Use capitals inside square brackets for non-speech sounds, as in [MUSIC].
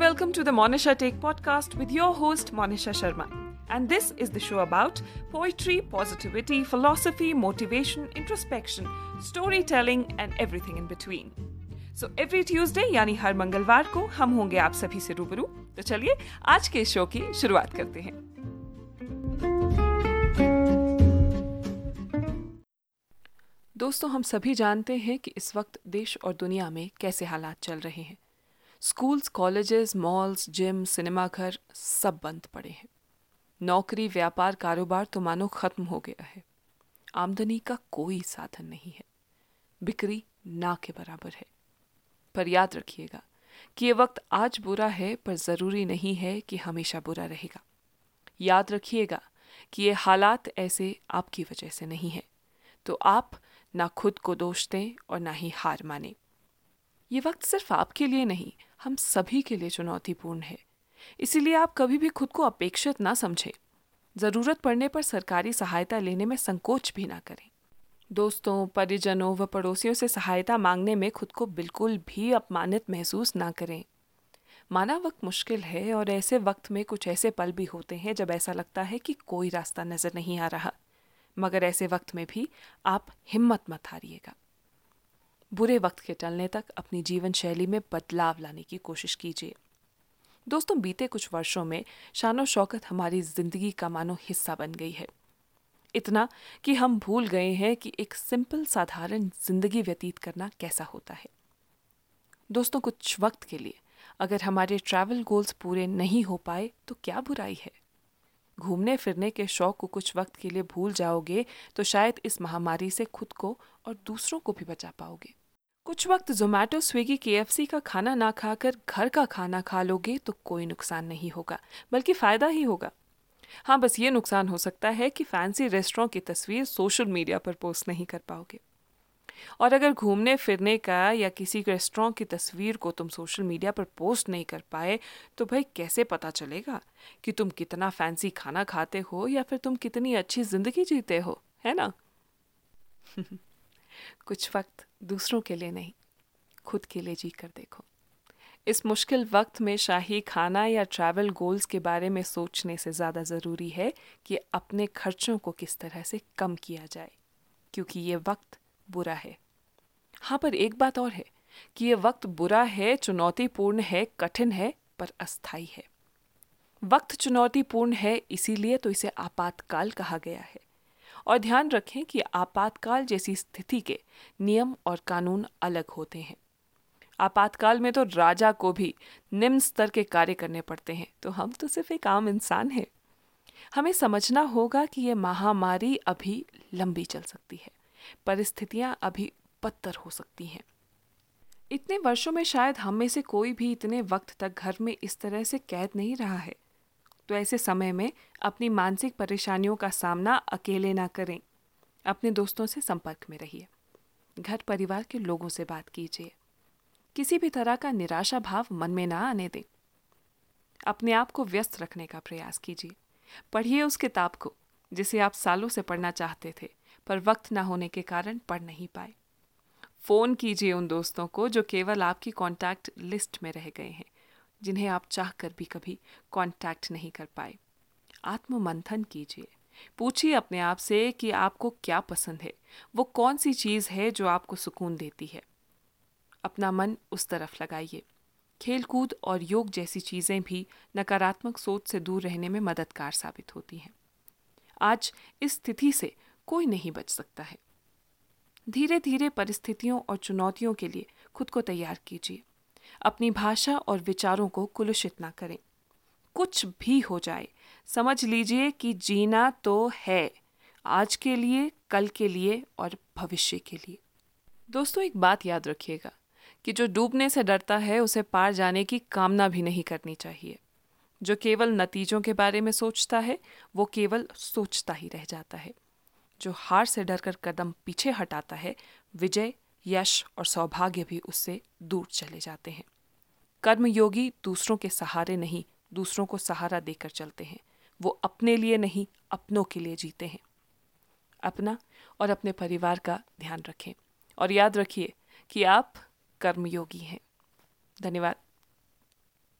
welcome to the Monisha Take podcast with your host, Monisha Sharma. And this is the show about poetry, positivity, philosophy, motivation, introspection, storytelling, and everything in between. So every Tuesday यानी हर मंगलवार को हम होंगे आप सभी से रूबरू तो चलिए आज के शो की शुरुआत करते हैं दोस्तों हम सभी जानते हैं कि इस वक्त देश और दुनिया में कैसे हालात चल रहे हैं स्कूल्स, कॉलेजेस, मॉल्स, जिम, सिनेमाघर सब बंद पड़े हैं। नौकरी, व्यापार, कारोबार तो मानो खत्म हो गया है। आमदनी का कोई साधन नहीं है। बिक्री ना के बराबर है। पर याद रखिएगा कि ये वक्त आज बुरा है, पर ज़रूरी नहीं है कि हमेशा बुरा रहेगा। याद रखिएगा कि ये हालात ऐसे आपकी वजह से नहीं है। तो आप ना खुद को दोष दें और ना ही हार माने। ये वक्त सिर्फ़ आपके लिए नहीं, हम सभी के लिए चुनौतीपूर्ण है। इसीलिए आप कभी भी खुद को अपेक्षित ना समझें। ज़रूरत पड़ने पर सरकारी सहायता लेने में संकोच भी ना करें। दोस्तों, परिजनों व पड़ोसियों से सहायता मांगने में खुद को बिल्कुल भी अपमानित महसूस ना करें। माना वक्त मुश्किल है और ऐसे वक्त में कुछ ऐसे पल भी होते हैं जब ऐसा लगता है कि कोई रास्ता नज़र नहीं आ रहा। मगर ऐसे वक्त में भी आप हिम्मत मत हारिएगा। बुरे वक्त के टलने तक अपनी जीवन शैली में बदलाव लाने की कोशिश कीजिए। दोस्तों, बीते कुछ वर्षों में शानो शौकत हमारी ज़िंदगी का मानो हिस्सा बन गई है। इतना कि हम भूल गए हैं कि एक सिंपल साधारण ज़िंदगी व्यतीत करना कैसा होता है। दोस्तों, कुछ वक्त के लिए अगर हमारे ट्रैवल गोल्स पूरे नहीं हो पाए तो क्या बुराई है? घूमने फिरने के शौक को कुछ वक्त के लिए भूल जाओगे तो शायद इस महामारी से खुद को और दूसरों को भी बचा पाओगे। कुछ वक्त जोमेटो स्विगी के का खाना ना खाकर घर का खाना खा लोगे तो कोई नुकसान नहीं होगा, बल्कि फ़ायदा ही होगा। हाँ बस ये नुकसान हो सकता है कि फैंसी रेस्टोरेंट की तस्वीर सोशल मीडिया पर पोस्ट नहीं कर पाओगे। और अगर घूमने, फिरने का या किसी रेस्टोरेंट की तस्वीर को तुम सोशल मीडिया पर पोस्ट नहीं कर पाए तो भाई कैसे पता चलेगा कि तुम कितना फैंसी खाना खाते हो या फिर तुम कितनी अच्छी ज़िंदगी जीते हो, है ना? [LAUGHS] कुछ वक्त दूसरों के लिए नहीं, खुद के लिए जी कर देखो। इस मुश्किल वक्त में शाही खाना या ट्रैवल गोल्स के बारे में सोचने से ज़्यादा ज़रूरी है कि अपने खर्चों को किस तरह से कम किया जाए, क्योंकि ये वक्त बुरा है। हाँ पर एक बात और है कि ये वक्त बुरा है, चुनौतीपूर्ण है, कठिन है, पर अस्थाई है। वक्त चुनौतीपूर्ण है, इसीलिए तो इसे आपातकाल कहा गया है। और ध्यान रखें कि आपातकाल जैसी स्थिति के नियम और कानून अलग होते हैं। आपातकाल में तो राजा को भी निम्न स्तर के कार्य करने पड़ते हैं तो हम तो सिर्फ़ एक आम इंसान हैं। हमें समझना होगा कि यह महामारी अभी लंबी चल सकती है, परिस्थितियाँ अभी बदतर हो सकती हैं। इतने वर्षों में शायद हम में से कोई भी इतने वक्त तक घर में इस तरह से कैद नहीं रहा है। तो ऐसे समय में अपनी मानसिक परेशानियों का सामना अकेले ना करें। अपने दोस्तों से संपर्क में रहिए। घर परिवार के लोगों से बात कीजिए। किसी भी तरह का निराशा भाव मन में ना आने दें। अपने आप को व्यस्त रखने का प्रयास कीजिए। पढ़िए उस किताब को, जिसे आप सालों से पढ़ना चाहते थे, पर वक्त ना होने के कारण पढ़ नहीं पाए। फ़ोन कीजिए उन दोस्तों को जो केवल आपकी कॉन्टैक्ट लिस्ट में रह गए हैं। जिन्हें आप चाह कर भी कभी कॉन्टैक्ट नहीं कर पाए। आत्म मंथन कीजिए। पूछिए अपने आप से कि आपको क्या पसंद है। वो कौन सी चीज़ है जो आपको सुकून देती है? अपना मन उस तरफ़ लगाइए। खेल कूद और योग जैसी चीज़ें भी नकारात्मक सोच से दूर रहने में मददगार साबित होती हैं। आज इस स्थिति से कोई नहीं बच सकता है। धीरे धीरे परिस्थितियों और चुनौतियों के लिए खुद को तैयार कीजिए। अपनी भाषा और विचारों को कुलुषित ना करें। कुछ भी हो जाए, समझ लीजिए कि जीना तो है, आज के लिए, कल के लिए और भविष्य के लिए। दोस्तों, एक बात याद रखिएगा कि जो डूबने से डरता है, उसे पार जाने की कामना भी नहीं करनी चाहिए। जो केवल नतीजों के बारे में सोचता है, वो केवल सोचता ही रह जाता है। जो हार से डरकर कदम पीछे हटाता है, विजय यश और सौभाग्य भी उससे दूर चले जाते हैं। कर्मयोगी दूसरों के सहारे नहीं, दूसरों को सहारा देकर चलते हैं। वो अपने लिए नहीं, अपनों के लिए जीते हैं। अपना और अपने परिवार का ध्यान रखें और याद रखिए कि आप कर्मयोगी हैं। धन्यवाद।